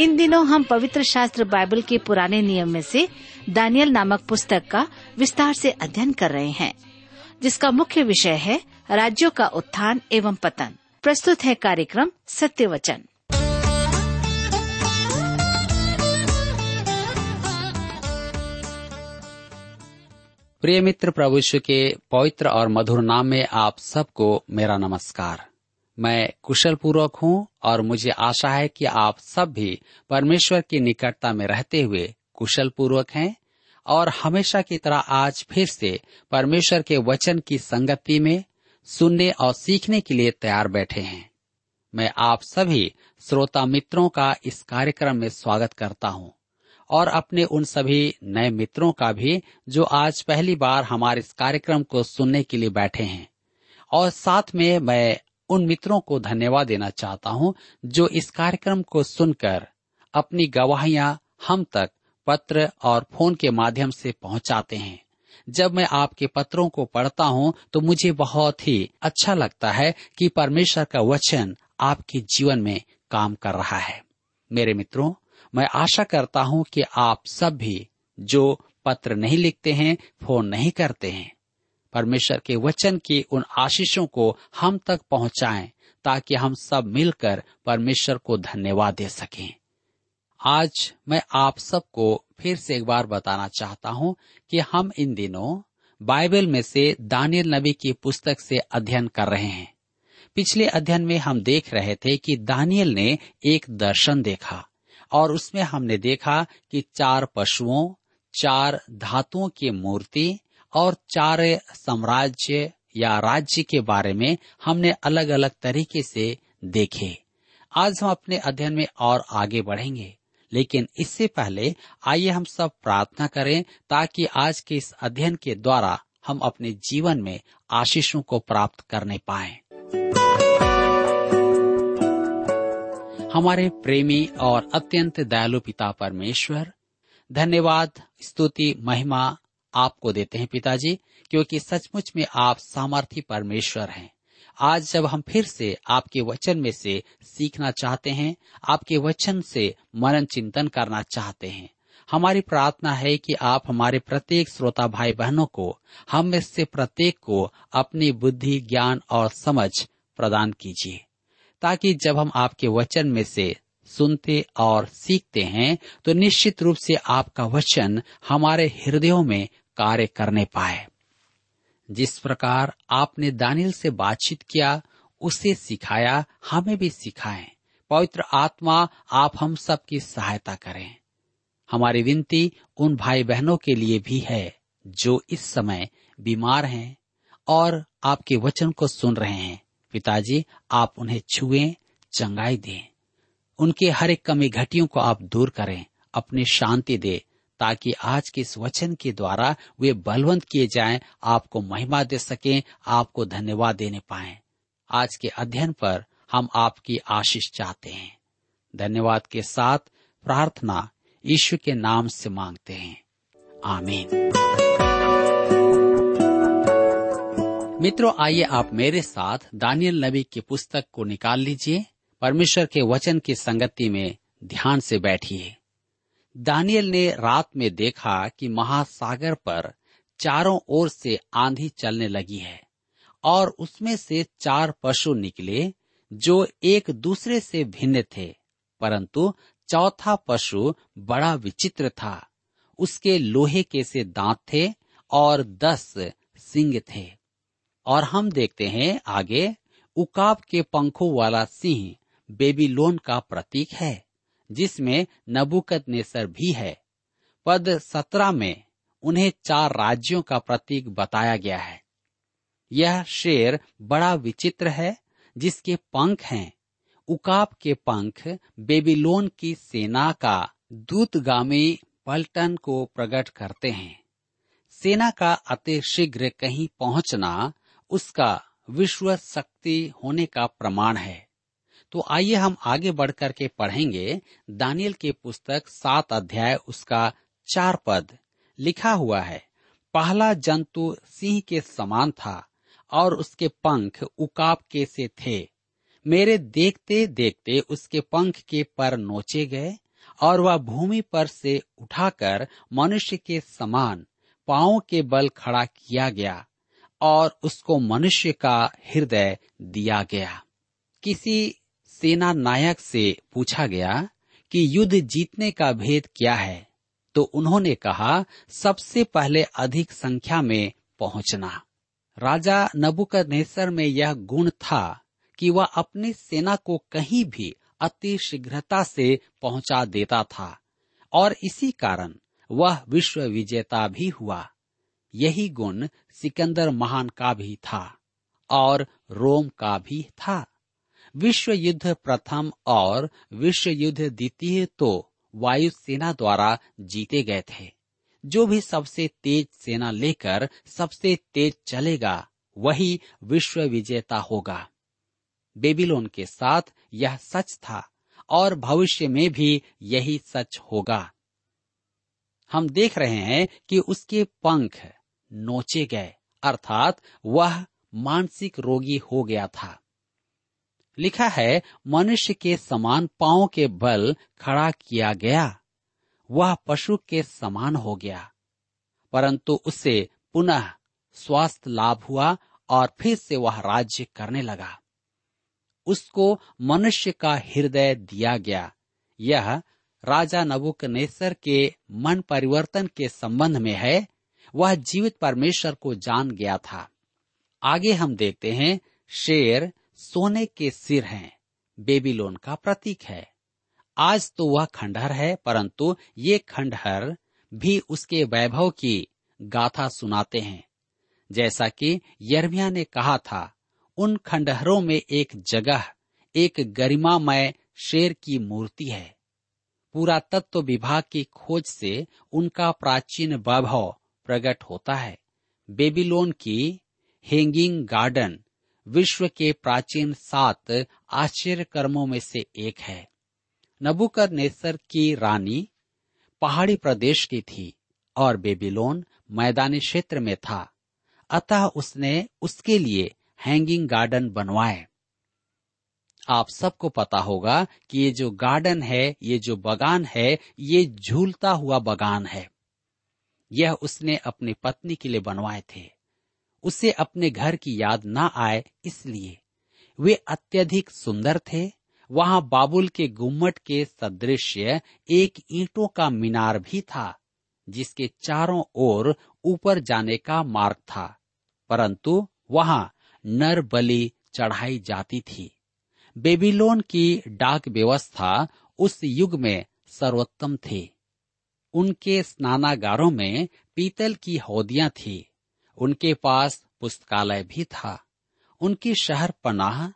इन दिनों हम पवित्र शास्त्र बाइबल के पुराने नियम में से दानियल नामक पुस्तक का विस्तार से अध्ययन कर रहे हैं, जिसका मुख्य विषय है राज्यों का उत्थान एवं पतन। प्रस्तुत है कार्यक्रम सत्य वचन प्रिय मित्र प्रभु के पवित्र और मधुर नाम में आप सबको मेरा नमस्कार। मैं कुशल पूर्वक हूँ और मुझे आशा है कि आप सब भी परमेश्वर की निकटता में रहते हुए कुशल पूर्वक हैं और हमेशा की तरह आज फिर से परमेश्वर के वचन की संगति में सुनने और सीखने के लिए तैयार बैठे हैं। मैं आप सभी श्रोता मित्रों का इस कार्यक्रम में स्वागत करता हूँ और अपने उन सभी नए मित्रों का भी जो आज पहली बार हमारे इस कार्यक्रम को सुनने के लिए बैठे हैं। और साथ में मैं उन मित्रों को धन्यवाद देना चाहता हूँ, जो इस कार्यक्रम को सुनकर अपनी गवाहियाँ हम तक पत्र और फ़ोन के माध्यम से पहुंचाते हैं। जब मैं आपके पत्रों को पढ़ता हूँ तो मुझे बहुत ही अच्छा लगता है कि परमेश्वर का वचन आपके जीवन में काम कर रहा है। मेरे मित्रों, मैं आशा करता हूँ कि आप सब भी जो पत्र नहीं लिखते हैं, फ़ोन नहीं करते हैं। परमेश्वर के वचन की उन आशीषों को हम तक पहुंचाएँ, ताकि हम सब मिलकर परमेश्वर को धन्यवाद दे सकें। आज मैं आप सबको फिर से एक बार बताना चाहता हूँ कि हम इन दिनों बाइबल में से दानियल नबी की पुस्तक से अध्ययन कर रहे हैं। पिछले अध्ययन में हम देख रहे थे कि दानियल ने एक दर्शन देखा, और उसमें हमने देखा कि चार पशुओं, चार धातुओं की मूर्ति और चार साम्राज्य या राज्य के बारे में हमने अलग अलग तरीके से देखे। आज हम अपने अध्ययन में और आगे बढ़ेंगे, लेकिन इससे पहले आइए हम सब प्रार्थना करें ताकि आज के इस अध्ययन के द्वारा हम अपने जीवन में आशीषों को प्राप्त करने पाए। हमारे प्रेमी और अत्यंत दयालु पिता परमेश्वर, धन्यवाद, स्तुति, महिमा आपको देते हैं पिताजी, क्योंकि सचमुच में आप सामर्थ्य परमेश्वर हैं। आज जब हम फिर से आपके वचन में से सीखना चाहते हैं, आपके वचन से मनन चिंतन करना चाहते हैं, हमारी प्रार्थना है कि आप हमारे प्रत्येक श्रोता भाई बहनों को, हम में से प्रत्येक को अपनी बुद्धि, ज्ञान और समझ प्रदान कीजिए, ताकि जब हम आपके वचन में से सुनते और सीखते हैं तो निश्चित रूप से आपका वचन हमारे हृदयों में कार्य करने पाए। जिस प्रकार आपने दानिल से बातचीत किया, उसे सिखाया, हमें भी सिखाएँ। पवित्र आत्मा आप हम सब की सहायता करें। हमारी विनती उन भाई बहनों के लिए भी है, जो इस समय बीमार हैं और आपके वचन को सुन रहे हैं। पिताजी, आप उन्हें छुए, चंगाई दें। उनके हर एक कमी घटियों को आप दूर करें, अपनी शांति दे ताकि आज के इस वचन के द्वारा वे बलवंत किए जाएँ, आपको महिमा दे सकें, आपको धन्यवाद देने पाए। आज के अध्ययन पर हम आपकी आशीष चाहते हैं। धन्यवाद के साथ प्रार्थना ईश्वर के नाम से मांगते हैं। आमीन। मित्रों, आइए आप मेरे साथ दानियल नबी की पुस्तक को निकाल लीजिए। परमेश्वर के वचन की संगति में ध्यान से बैठिए। दानियल ने रात में देखा कि महासागर पर चारों ओर से आंधी चलने लगी है और उसमें से चार पशु निकले जो एक दूसरे से भिन्न थे, परंतु चौथा पशु बड़ा विचित्र था। उसके लोहे के से दांत थे और दस सिंग थे। और हम देखते हैं आगे, उकाब के पंखों वाला सिंह बेबीलोन का प्रतीक है। जिसमें नबुकत नेसर भी है। पद सत्रह में उन्हें चार राज्यों का प्रतीक बताया गया है। यह शेर बड़ा विचित्र है, जिसके पंख हैं। उकाब के पंख बेबीलोन की सेना का दूतगामी पलटन को प्रकट करते हैं। सेना का अति शीघ्र कहीं पहुँचना उसका विश्व शक्ति होने का प्रमाण है। तो आइए हम आगे बढ़कर के पढ़ेंगे दानियल के पुस्तक सात अध्याय, उसका चार पद। लिखा हुआ है, पहला जंतु सिंह के समान था और उसके पंख उकाब के से थे। मेरे देखते देखते उसके पंख के पर नोचे गए और वह भूमि पर से उठाकर मनुष्य के समान पाओ के बल खड़ा किया गया और उसको मनुष्य का हृदय दिया गया। किसी सेना नायक से पूछा गया कि युद्ध जीतने का भेद क्या है? तो उन्होंने कहा, सबसे पहले अधिक संख्या में पहुँचना। राजा नबुकदनेसर में यह गुण था कि वह अपनी सेना को कहीं भी अति शीघ्रता से पहुँचा देता था, और इसी कारण वह विश्व विजेता भी हुआ। यही गुण सिकंदर महान का भी था, और रोम का भी था। विश्व युद्ध प्रथम और विश्व युद्ध द्वितीय तो वायु सेना द्वारा जीते गए थे। जो भी सबसे तेज सेना लेकर सबसे तेज चलेगा, वही विश्व विजेता होगा। बेबीलोन के साथ यह सच था और भविष्य में भी यही सच होगा। हम देख रहे हैं कि उसके पंख नोचे गए, अर्थात वह मानसिक रोगी हो गया था। लिखा है, मनुष्य के समान पाँव के बल खड़ा किया गया। वह पशु के समान हो गया। परंतु उसे पुनः स्वास्थ्य लाभ हुआ और फिर से वह राज्य करने लगा। उसको मनुष्य का हृदय दिया गया। यह राजा नबुकनेसर के मन परिवर्तन के संबंध में है। वह जीवित परमेश्वर को जान गया था। आगे हम देखते हैं, शेर सोने के सिर हैं, बेबीलोन का प्रतीक है। आज तो वह खंडहर है, परंतु ये खंडहर भी उसके वैभव की गाथा सुनाते हैं। जैसा कि यर्मिया ने कहा था, उन खंडहरों में एक जगह, एक गरिमामय शेर की मूर्ति है। पूरा तत्व विभाग की खोज से उनका प्राचीन वैभव प्रकट होता है। बेबीलोन की हेंगिंग गार्डन विश्व के प्राचीन सात आश्चर्य कर्मों में से एक है। नबुकर नेसर की रानी पहाड़ी प्रदेश की थी और बेबीलोन मैदानी क्षेत्र में था। अतः उसने उसके लिए हैंगिंग गार्डन बनवाए। आप सबको पता होगा कि ये जो गार्डन है, ये जो बगान है, ये झूलता हुआ बगान है। यह उसने अपनी पत्नी के लिए बनवाए थे। उसे अपने घर की याद ना आए इसलिए। वे अत्यधिक सुंदर थे। वहाँ बाबुल के गुम्मट के सदृश्य एक ईंटों का मीनार भी था, जिसके चारों ओर ऊपर जाने का मार्ग था। परंतु वहाँ नर बलि चढ़ाई जाती थी। बेबीलोन की डाक व्यवस्था उस युग में सर्वोत्तम थी। उनके स्नानागारों में पीतल की हौदियाँ थी। उनके पास पुस्तकालय भी था। उनकी शहर पनाह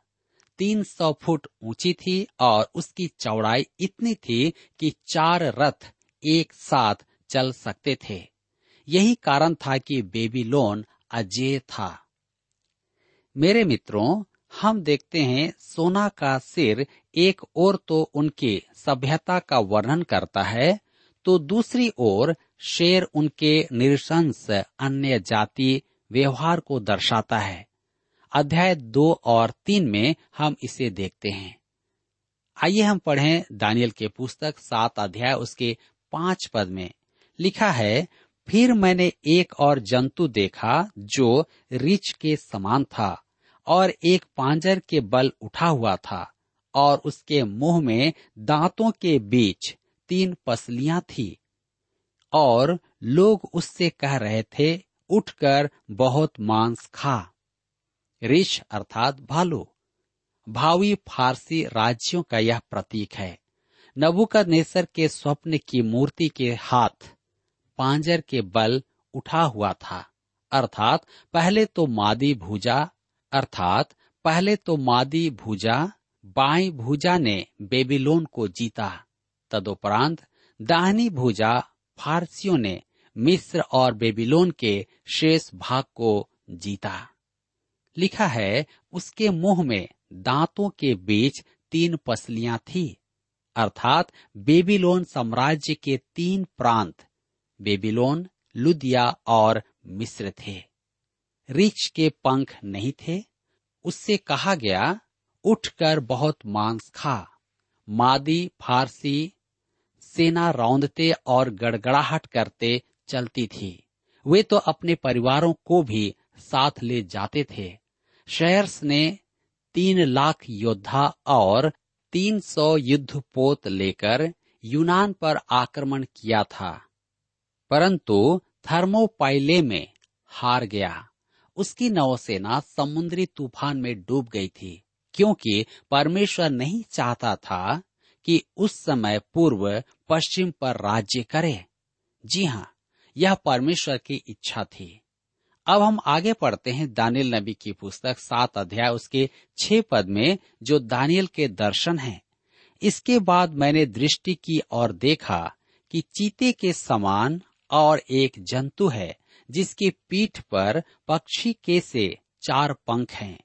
तीन सौ फुट ऊँची थी और उसकी चौड़ाई इतनी थी कि चार रथ एक साथ चल सकते थे। यही कारण था कि बेबीलोन अजय था। मेरे मित्रों, हम देखते हैं सोना का सिर एक ओर तो उनकी सभ्यता का वर्णन करता है तो दूसरी ओर शेर उनके निरशंस अन्य जाति व्यवहार को दर्शाता है। अध्याय दो और तीन में हम इसे देखते हैं। आइए हम पढ़ें दानियल के पुस्तक सात अध्याय उसके पाँच पद में। लिखा है, फिर मैंने एक और जंतु देखा जो रिच के समान था और एक पांजर के बल उठा हुआ था और उसके मुँह में दांतों के बीच तीन पसलियाँ थी। और लोग उससे कह रहे थे, उठकर बहुत मांस खा। रिच अर्थात भालू। भावी फारसी राज्यों का यह प्रतीक है। नबुकदनेसर के स्वप्न की मूर्ति के हाथ, पांजर के बल उठा हुआ था। अर्थात, पहले तो मादी भुजा, अर्थात, पहले तो मादी भुजा, बाई भुजा ने बेबीलोन को जीता। तदुपरांत, दाहिनी भुजा फारसियों ने मिस्र और बेबीलोन के शेष भाग को जीता। लिखा है, उसके मुँह में दांतों के बीच तीन पसलियाँ थी, अर्थात बेबीलोन साम्राज्य के तीन प्रांत, बेबीलोन, लुदिया और मिस्र थे। रिच के पंख नहीं थे। उससे कहा गया, उठकर बहुत मांस खा। मादी, फारसी सेना रौंदते और गड़गड़ाहट करते चलती थी। वे तो अपने परिवारों को भी साथ ले जाते थे। शेयर्स ने तीन लाख योद्धा और तीन सौ युद्ध पोत लेकर यूनान पर आक्रमण किया था। परंतु थर्मोपाइले में हार गया। उसकी नौसेना समुद्री तूफ़ान में डूब गई थी, क्योंकि परमेश्वर नहीं चाहता था कि उस समय पूर्व पश्चिम पर राज्य करे। जी हाँ यह परमेश्वर की इच्छा थी। अब हम आगे पढ़ते हैं दानियल नबी की पुस्तक सात अध्याय, उसके छह पद में, जो दानियल के दर्शन हैं। इसके बाद मैंने दृष्टि की और देखा कि चीते के समान और एक जंतु है, जिसकी पीठ पर पक्षी के से चार पंख हैं,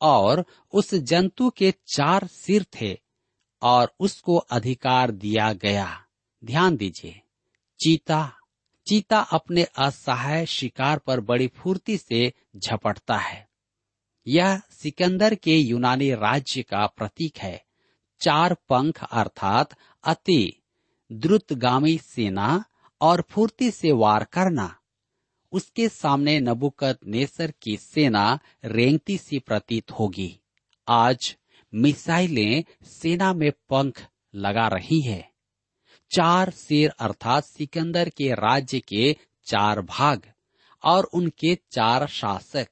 और उस जंतु के चार सिर थे, और उसको अधिकार दिया गया। ध्यान दीजिए। चीता चीता अपने असहाय शिकार पर बड़ी फुर्ती से झपटता है। यह सिकंदर के यूनानी राज्य का प्रतीक है। चार पंख अर्थात अति, द्रुतगामी सेना और फुर्ती से वार करना। उसके सामने नबुकत नेसर की सेना रेंगती सी प्रतीत होगी। आज मिसाइलें सेना में पंख लगा रही है। चार सिर अर्थात सिकंदर के राज्य के चार भाग और उनके चार शासक।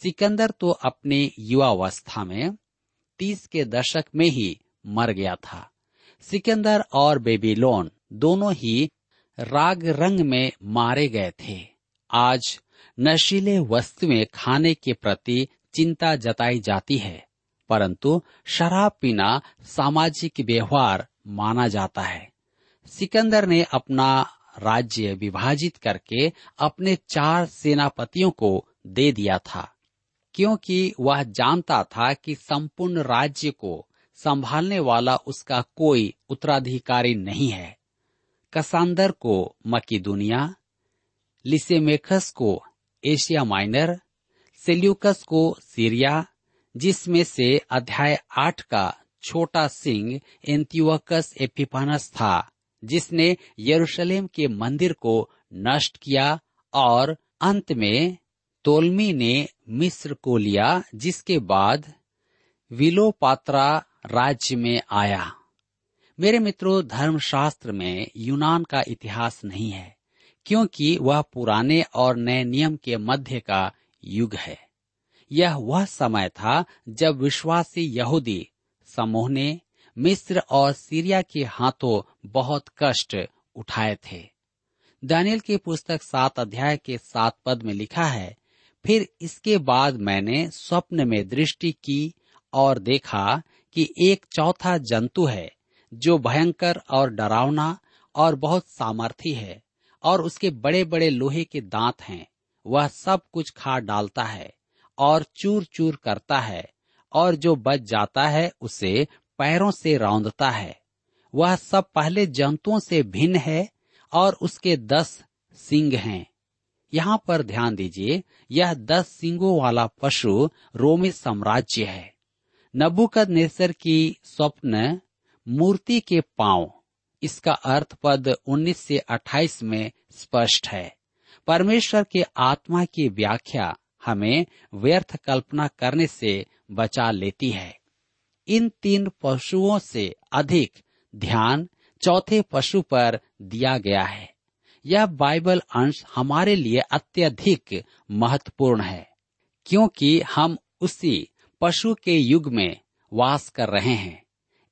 सिकंदर तो अपने युवावस्था में तीस के दशक में ही मर गया था। सिकंदर और बेबीलोन दोनों ही राग रंग में मारे गए थे। आज नशीले वस्तुएँ खाने के प्रति चिंता जताई जाती है, परंतु शराब पीना सामाजिक व्यवहार माना जाता है। सिकंदर ने अपना राज्य विभाजित करके अपने चार सेनापतियों को दे दिया था, क्योंकि वह जानता था कि संपूर्ण राज्य को संभालने वाला उसका कोई उत्तराधिकारी नहीं है। कसांदर को मकीदुनिया, लिसेमेखस को एशिया माइनर, सेल्यूकस को सीरिया, जिसमें से अध्याय आठ का छोटा सिंह एंतिवकस एपिपानस था जिसने यरूशलेम के मंदिर को नष्ट किया और अंत में तोलमी ने मिस्र को लिया, जिसके बाद विलोपात्रा राज्य में आया। मेरे मित्रों, धर्मशास्त्र में यूनान का इतिहास नहीं है, क्योंकि वह पुराने और नए नियम के मध्य का युग है। यह वह समय था जब विश्वासी यहूदी समूह ने मिस्र और सीरिया के हाथों बहुत कष्ट उठाए थे। दानियल की पुस्तक सात अध्याय के सात पद में लिखा है, फिर इसके बाद मैंने स्वप्न में दृष्टि की और देखा कि एक चौथा जंतु है, जो भयंकर और डरावना और बहुत सामर्थी है और उसके बड़े बड़े लोहे के दांत हैं। वह सब कुछ खा डालता है और चूर चूर करता है और जो बच जाता है उसे पैरों से रौंदता है। वह सब पहले जंतुओं से भिन्न है और उसके दस सिंग हैं। यहाँ पर ध्यान दीजिए, यह दस सिंगों वाला पशु रोमी साम्राज्य है। नबुकद नेसर की स्वप्न, मूर्ति के पाँव, इसका अर्थ पद 19 से 28 में स्पष्ट है। परमेश्वर के आत्मा की व्याख्या हमें व्यर्थ कल्पना करने से बचा लेती है। इन तीन पशुओं से अधिक ध्यान चौथे पशु पर दिया गया है। यह बाइबल अंश हमारे लिए अत्यधिक महत्वपूर्ण है, क्योंकि हम उसी पशु के युग में वास कर रहे हैं।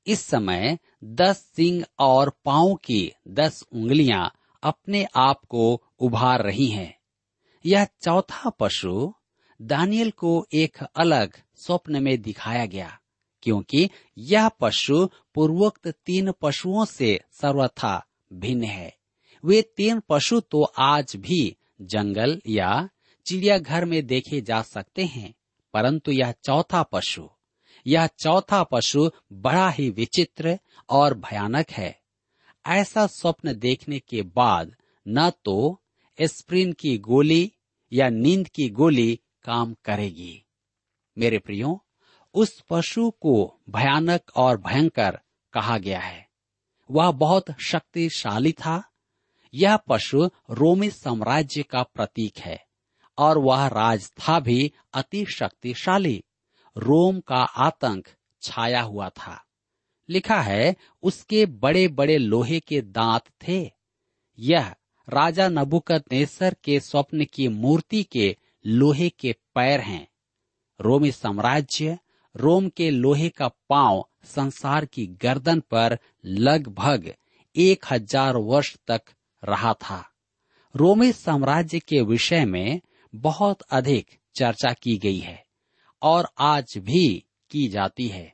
इस समय दस सिंह और पाँव की दस उंगलियाँ अपने आप को उभार रही हैं। यह चौथा पशु दानियल को एक अलग स्वप्न में दिखाया गया। क्योंकि यह पशु पूर्वोक्त तीन पशुओं से सर्वथा भिन्न है। वे तीन पशु तो आज भी जंगल या चिड़ियाघर में देखे जा सकते हैं, परंतु यह चौथा पशु, यह चौथा पशु बड़ा ही विचित्र और भयानक है। ऐसा स्वप्न देखने के बाद न तो स्प्रिन की गोली या नींद की गोली काम करेगी। मेरे प्रियो उस पशु को भयानक और भयंकर कहा गया है। वह बहुत शक्तिशाली था। यह पशु रोमी साम्राज्य का प्रतीक है और वह राज था भी अति शक्तिशाली। रोम का आतंक छाया हुआ था। लिखा है, उसके बड़े बड़े लोहे के दांत थे। यह राजा नबुकत नेसर के स्वप्न की मूर्ति के लोहे के पैर हैं। रोमी साम्राज्य रोम के लोहे का पाँव संसार की गर्दन पर लगभग एक हज़ार वर्ष तक रहा था। रोमी साम्राज्य के विषय में बहुत अधिक चर्चा की गई है और आज भी की जाती है।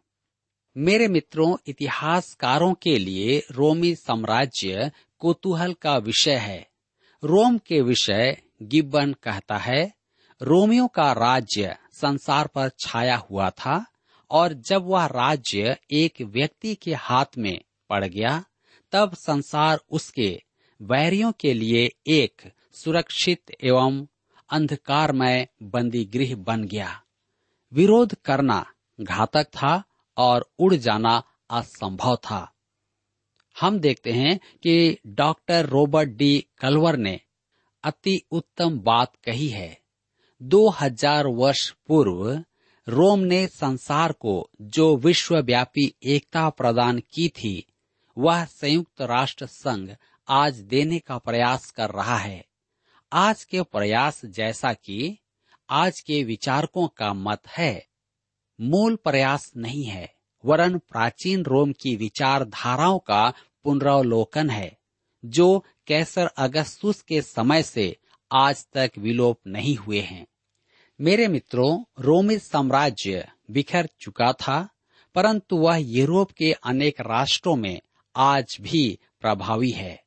मेरे मित्रों, इतिहासकारों के लिए रोमी साम्राज्य कुतूहल का विषय है। रोम के विषय गिब्बन कहता है रोमियो का राज्य संसार पर छाया हुआ था और जब वह राज्य एक व्यक्ति के हाथ में पड़ गया, तब संसार उसके वैरियों के लिए एक सुरक्षित एवं अंधकारमय बंदी गृह बन गया। विरोध करना घातक था और उड़ जाना असंभव था। हम देखते हैं कि डॉक्टर रॉबर्ट डी कलवर ने अति उत्तम बात कही है। दो हज़ार वर्ष पूर्व, रोम ने संसार को जो विश्वव्यापी एकता प्रदान की थी, वह संयुक्त राष्ट्र संघ आज देने का प्रयास कर रहा है। आज के प्रयास जैसा कि आज के विचारकों का मत है। मूल प्रयास नहीं है, वरन प्राचीन रोम की विचारधाराओं का पुनरावलोकन है, जो कैसर अगस्तुस के समय से आज तक विलोप नहीं हुए हैं। मेरे मित्रों रोमी साम्राज्य बिखर चुका था, परंतु वह यूरोप के अनेक राष्ट्रों में आज भी प्रभावी है।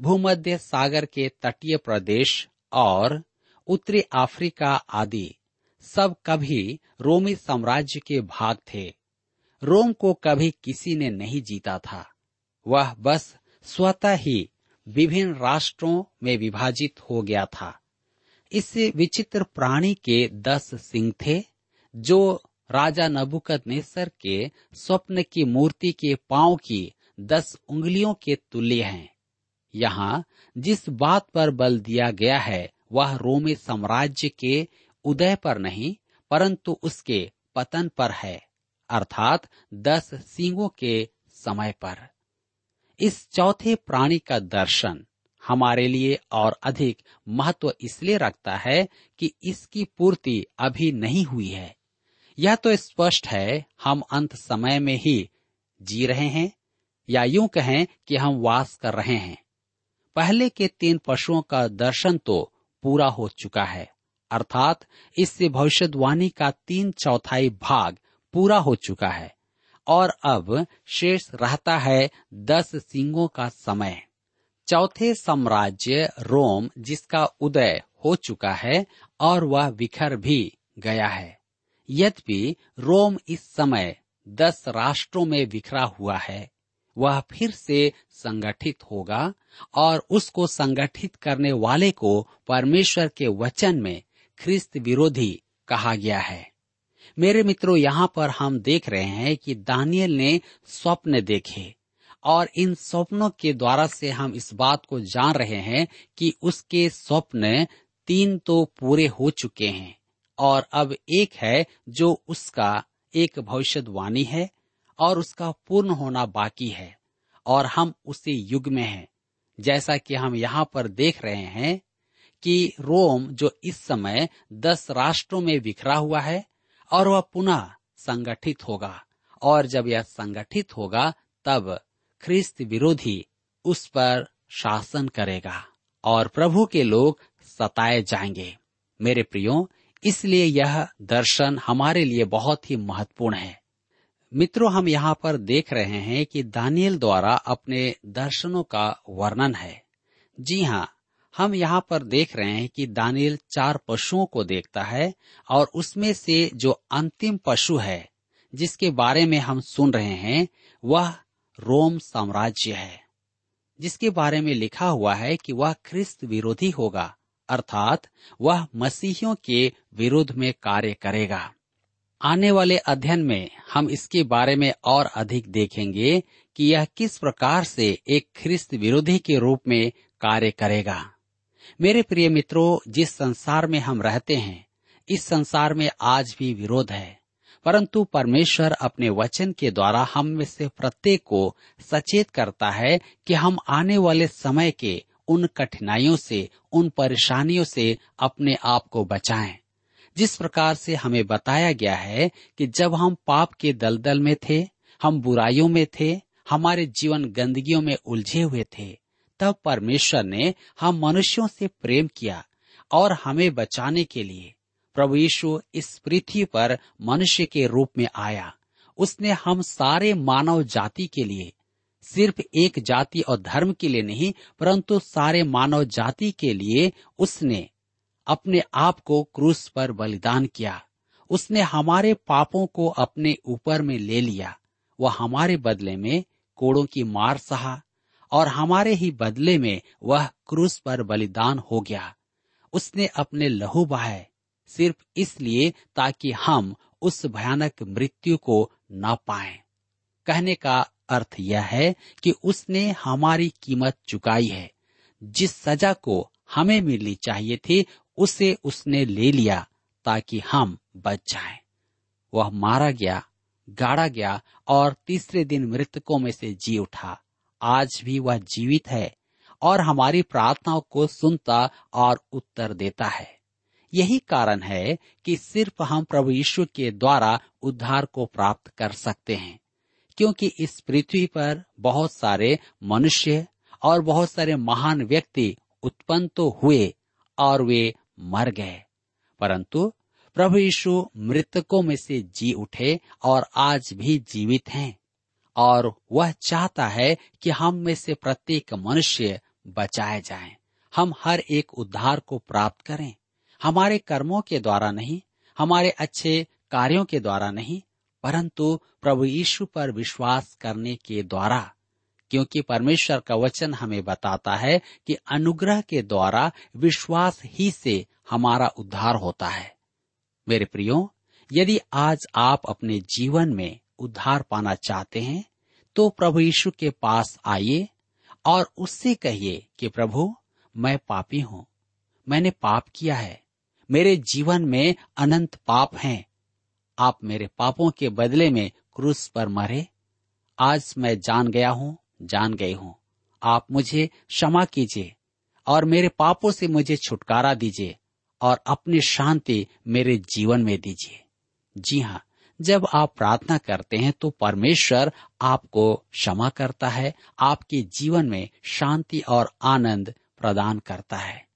भूमध्य सागर के तटीय प्रदेश और उत्तरी अफ्रीका आदि सब कभी रोमी साम्राज्य के भाग थे। रोम को कभी किसी ने नहीं जीता था। वह बस स्वतः ही विभिन्न राष्ट्रों में विभाजित हो गया था। इस विचित्र प्राणी के दस सिंह थे, जो राजा नबुकत नेसर के स्वप्न की मूर्ति के पाँव की दस उंगलियों के तुल्य हैं। यहाँ जिस बात पर बल दिया गया है, वह रोमी साम्राज्य के उदय पर नहीं, परंतु उसके पतन पर है, अर्थात दस सिंगों के समय पर। इस चौथे प्राणी का दर्शन हमारे लिए और अधिक महत्व इसलिए रखता है कि इसकी पूर्ति अभी नहीं हुई है। यह तो स्पष्ट है, हम अंत समय में ही जी रहे हैं, या यूँ कहें कि हम वास कर रहे हैं। पहले के तीन पशुओं का दर्शन तो पूरा हो चुका है, अर्थात इससे भविष्यवाणी का तीन चौथाई भाग पूरा हो चुका है। और अब शेष रहता है दस सिंगों का समय। चौथे साम्राज्य रोम, जिसका उदय हो चुका है और वह बिखर भी गया है। यद्यपि रोम इस समय दस राष्ट्रों में बिखरा हुआ है, वह फिर से संगठित होगा और उसको संगठित करने वाले को परमेश्वर के वचन में ख्रिस्त विरोधी कहा गया है। मेरे मित्रों, यहाँ पर हम देख रहे हैं कि दानियल ने स्वप्न देखे और इन स्वप्नों के द्वारा से हम इस बात को जान रहे हैं कि उसके स्वप्न तीन तो पूरे हो चुके हैं और अब एक है जो उसका एक भविष्यवाणी है और उसका पूर्ण होना बाकी है और हम उसी युग में हैं। जैसा कि हम यहाँ पर देख रहे हैं कि रोम जो इस समय दस राष्ट्रों में बिखरा हुआ है और वह पुनः संगठित होगा। और जब यह संगठित होगा, तब ख्रिस्त विरोधी उस पर शासन करेगा और प्रभु के लोग सताए जाएँगे। मेरे प्रियो, इसलिए यह दर्शन हमारे लिए बहुत ही महत्वपूर्ण है। मित्रों, हम यहाँ पर देख रहे हैं कि दानियल द्वारा अपने दर्शनों का वर्णन है। जी हाँ हम यहाँ पर देख रहे हैं कि दानियल चार पशुओं को देखता है और उसमें से जो अंतिम पशु है, जिसके बारे में हम सुन रहे हैं, वह रोम साम्राज्य है, जिसके बारे में लिखा हुआ है कि वह ख्रिस्त विरोधी होगा, अर्थात वह मसीहियों के विरोध में कार्य करेगा। आने वाले अध्ययन में हम इसके बारे में और अधिक देखेंगे कि यह किस प्रकार से एक ख्रिस्त विरोधी के रूप में कार्य करेगा। मेरे प्रिय मित्रों, जिस संसार में हम रहते हैं, इस संसार में आज भी विरोध है। परंतु परमेश्वर अपने वचन के द्वारा हम में से प्रत्येक को सचेत करता है कि हम आने वाले समय के उन कठिनाइयों से, उन परेशानियों से अपने आप को बचाएँ। जिस प्रकार से हमें बताया गया है कि जब हम पाप के दलदल में थे, हम बुराइयों में थे, हमारे जीवन गंदगियों में उलझे हुए थे तब परमेश्वर ने हम मनुष्यों से प्रेम किया और हमें बचाने के लिए प्रभु यीशु इस पृथ्वी पर मनुष्य के रूप में आया। उसने हम सारे मानव जाति के लिए, सिर्फ़ एक जाति और धर्म के लिए नहीं, परंतु सारे मानव जाति के लिए उसने अपने आप को क्रूस पर बलिदान किया। उसने हमारे पापों को अपने ऊपर में ले लिया। वह हमारे बदले में कोड़ों की मार सहा और हमारे ही बदले में वह क्रूस पर बलिदान हो गया उसने अपने लहू बहाए, सिर्फ़ इसलिए ताकि हम उस भयानक मृत्यु को न पाएँ। कहने का अर्थ यह है कि उसने हमारी कीमत चुकाई है जिस सजा को हमें मिलनी चाहिए थी, उसे उसने ले लिया ताकि हम बच जाएँ। वह मारा गया, गाड़ा गया और तीसरे दिन मृतकों में से जी उठा आज भी वह जीवित है और हमारी प्रार्थनाओं को सुनता और उत्तर देता है। यही कारण है कि सिर्फ़ हम प्रभु यीशु के द्वारा उद्धार को प्राप्त कर सकते हैं, क्योंकि इस पृथ्वी पर बहुत सारे मनुष्य और बहुत सारे महान व्यक्ति उत्पन्न तो हुए और वे मर गए। परंतु प्रभु यीशु मृतकों में से जी उठे और आज भी जीवित हैं। और वह चाहता है कि हम में से प्रत्येक मनुष्य बचाए जाएँ। हम हर एक उद्धार को प्राप्त करें। हमारे कर्मों के द्वारा नहीं, हमारे अच्छे कार्यों के द्वारा नहीं, परंतु प्रभु यीशु पर विश्वास करने के द्वारा। क्योंकि परमेश्वर का वचन हमें बताता है कि अनुग्रह के द्वारा विश्वास ही से हमारा उद्धार होता है। मेरे प्रियो, यदि आज आप अपने जीवन में उद्धार पाना चाहते हैं तो प्रभु यीशु के पास आइए और उससे कहिए कि प्रभु, मैं पापी हूँ। मैंने पाप किया है। मेरे जीवन में अनंत पाप हैं। आप मेरे पापों के बदले में क्रूस पर मरे। आज मैं जान गया हूँ, जान गई हूँ। आप मुझे क्षमा कीजिए और मेरे पापों से मुझे छुटकारा दीजिए और अपनी शांति मेरे जीवन में दीजिए। जी हाँ जब आप प्रार्थना करते हैं तो परमेश्वर आपको क्षमा करता है, आपके जीवन में शांति और आनंद प्रदान करता है।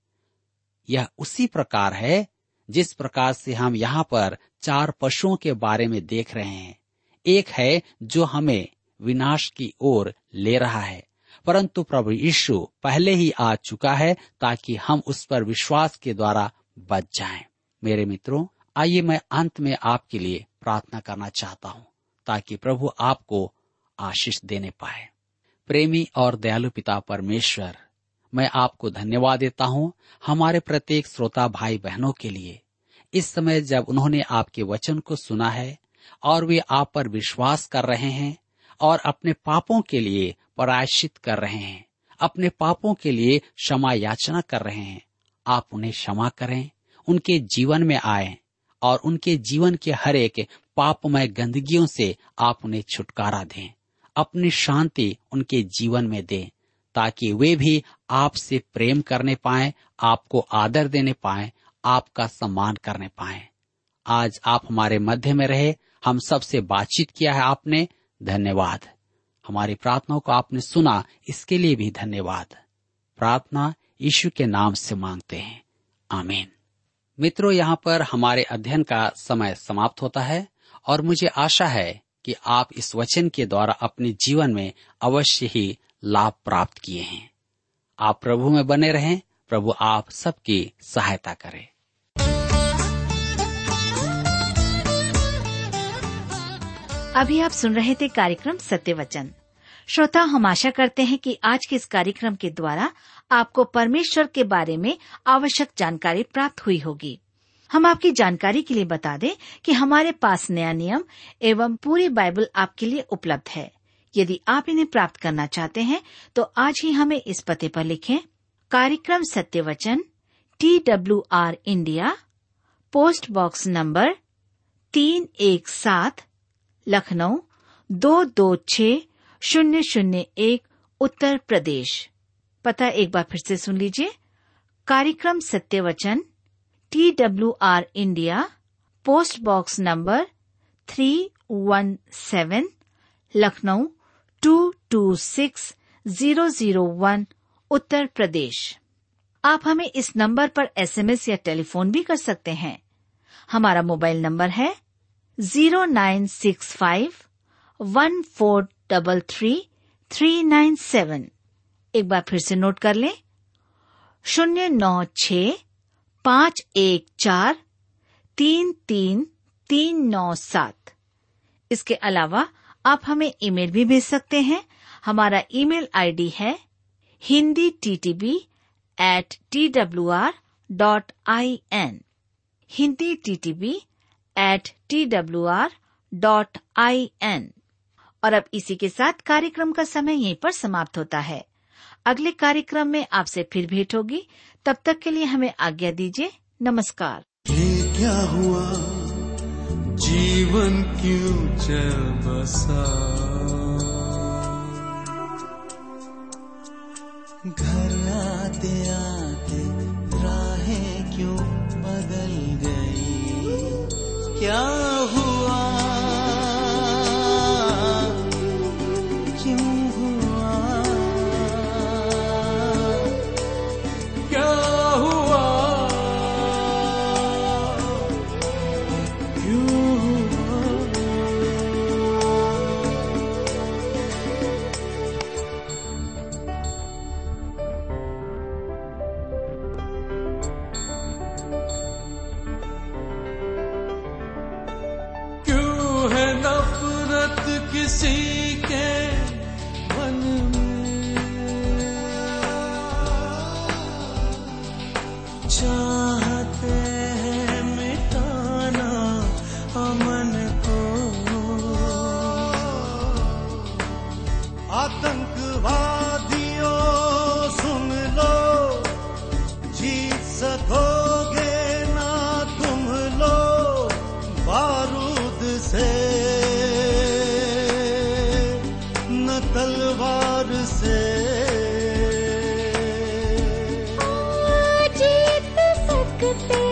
यह उसी प्रकार है, जिस प्रकार से हम यहाँ पर चार पशुओं के बारे में देख रहे हैं। एक है, जो हमें विनाश की ओर ले रहा है। परंतु प्रभु यीशु पहले ही आ चुका है, ताकि हम उस पर विश्वास के द्वारा बच जाएँ। मेरे मित्रों, आइए मैं अंत में आपके लिए प्रार्थना करना चाहता हूँ, ताकि प्रभु आपको आशीष देने पाए। प्रेमी और दयालु पिता परमेश्वर, मैं आपको धन्यवाद देता हूँ हमारे प्रत्येक श्रोता भाई बहनों के लिए। इस समय जब उन्होंने आपके वचन को सुना है और वे आप पर विश्वास कर रहे हैं और अपने पापों के लिए परायश्चित कर रहे हैं, अपने पापों के लिए क्षमा याचना कर रहे हैं, आप उन्हें क्षमा करें, उनके जीवन में आए और उनके जीवन के हर एक पापमय गंदगियों से आप उन्हें छुटकारा दें। अपनी शांति उनके जीवन में दें, ताकि वे भी आपसे प्रेम करने पाए, आपको आदर देने पाए, आपका सम्मान करने पाए। आज आप हमारे मध्य में रहे, हम सबसे बातचीत किया है आपने, धन्यवाद। हमारी प्रार्थनाओं को आपने सुना, इसके लिए भी धन्यवाद। प्रार्थना यीशु के नाम से मांगते हैं। आमीन। मित्रों, यहाँ पर हमारे अध्ययन का समय समाप्त होता है और मुझे आशा है कि आप इस वचन के द्वारा अपने जीवन में अवश्य ही लाभ प्राप्त किए हैं। आप प्रभु में बने रहें, प्रभु आप सबकी सहायता करें। अभी आप सुन रहे थे कार्यक्रम सत्य वचन। श्रोता, हम आशा करते हैं कि आज के इस कार्यक्रम के द्वारा आपको परमेश्वर के बारे में आवश्यक जानकारी प्राप्त हुई होगी। हम आपकी जानकारी के लिए बता दें कि हमारे पास नया नियम एवं पूरी बाइबल आपके लिए उपलब्ध है। यदि आप इन्हें प्राप्त करना चाहते हैं तो आज ही हमें इस पते पर लिखें, कार्यक्रम Satya Vachan T W R India, post box number तीन एक सात, लखनऊ, दो दो छ शून्य शून्य एक उत्तर प्रदेश। पता एक बार फिर से सुन लीजिए। कार्यक्रम Satya Vachan T W R India post box number three one seven Lucknow two two six zero zero one Uttar Pradesh. आप हमें इस नंबर पर एसएमएस या टेलीफोन भी कर सकते हैं। हमारा मोबाइल नंबर है zero nine six five one four double three three nine seven. एक बार फिर से नोट कर लें। शून्य नौ छ, पाँच एक चार, तीन तीन तीन नौ सात। इसके अलावा आप हमें ईमेल भी भेज सकते हैं। हमारा ईमेल आईडी है Hindi T T B at T W R dot I N Hindi T T B at T W R dot I N और अब इसी के साथ कार्यक्रम का समय यहीं पर समाप्त होता है। अगले कार्यक्रम में आपसे फिर भेंट होगी। तब तक के लिए हमें आज्ञा दीजिए। नमस्कार। ये क्या हुआ? जीवन क्यों चल बसा? घर आते आते राहें क्यों बदल गई? क्या हुआ? सकते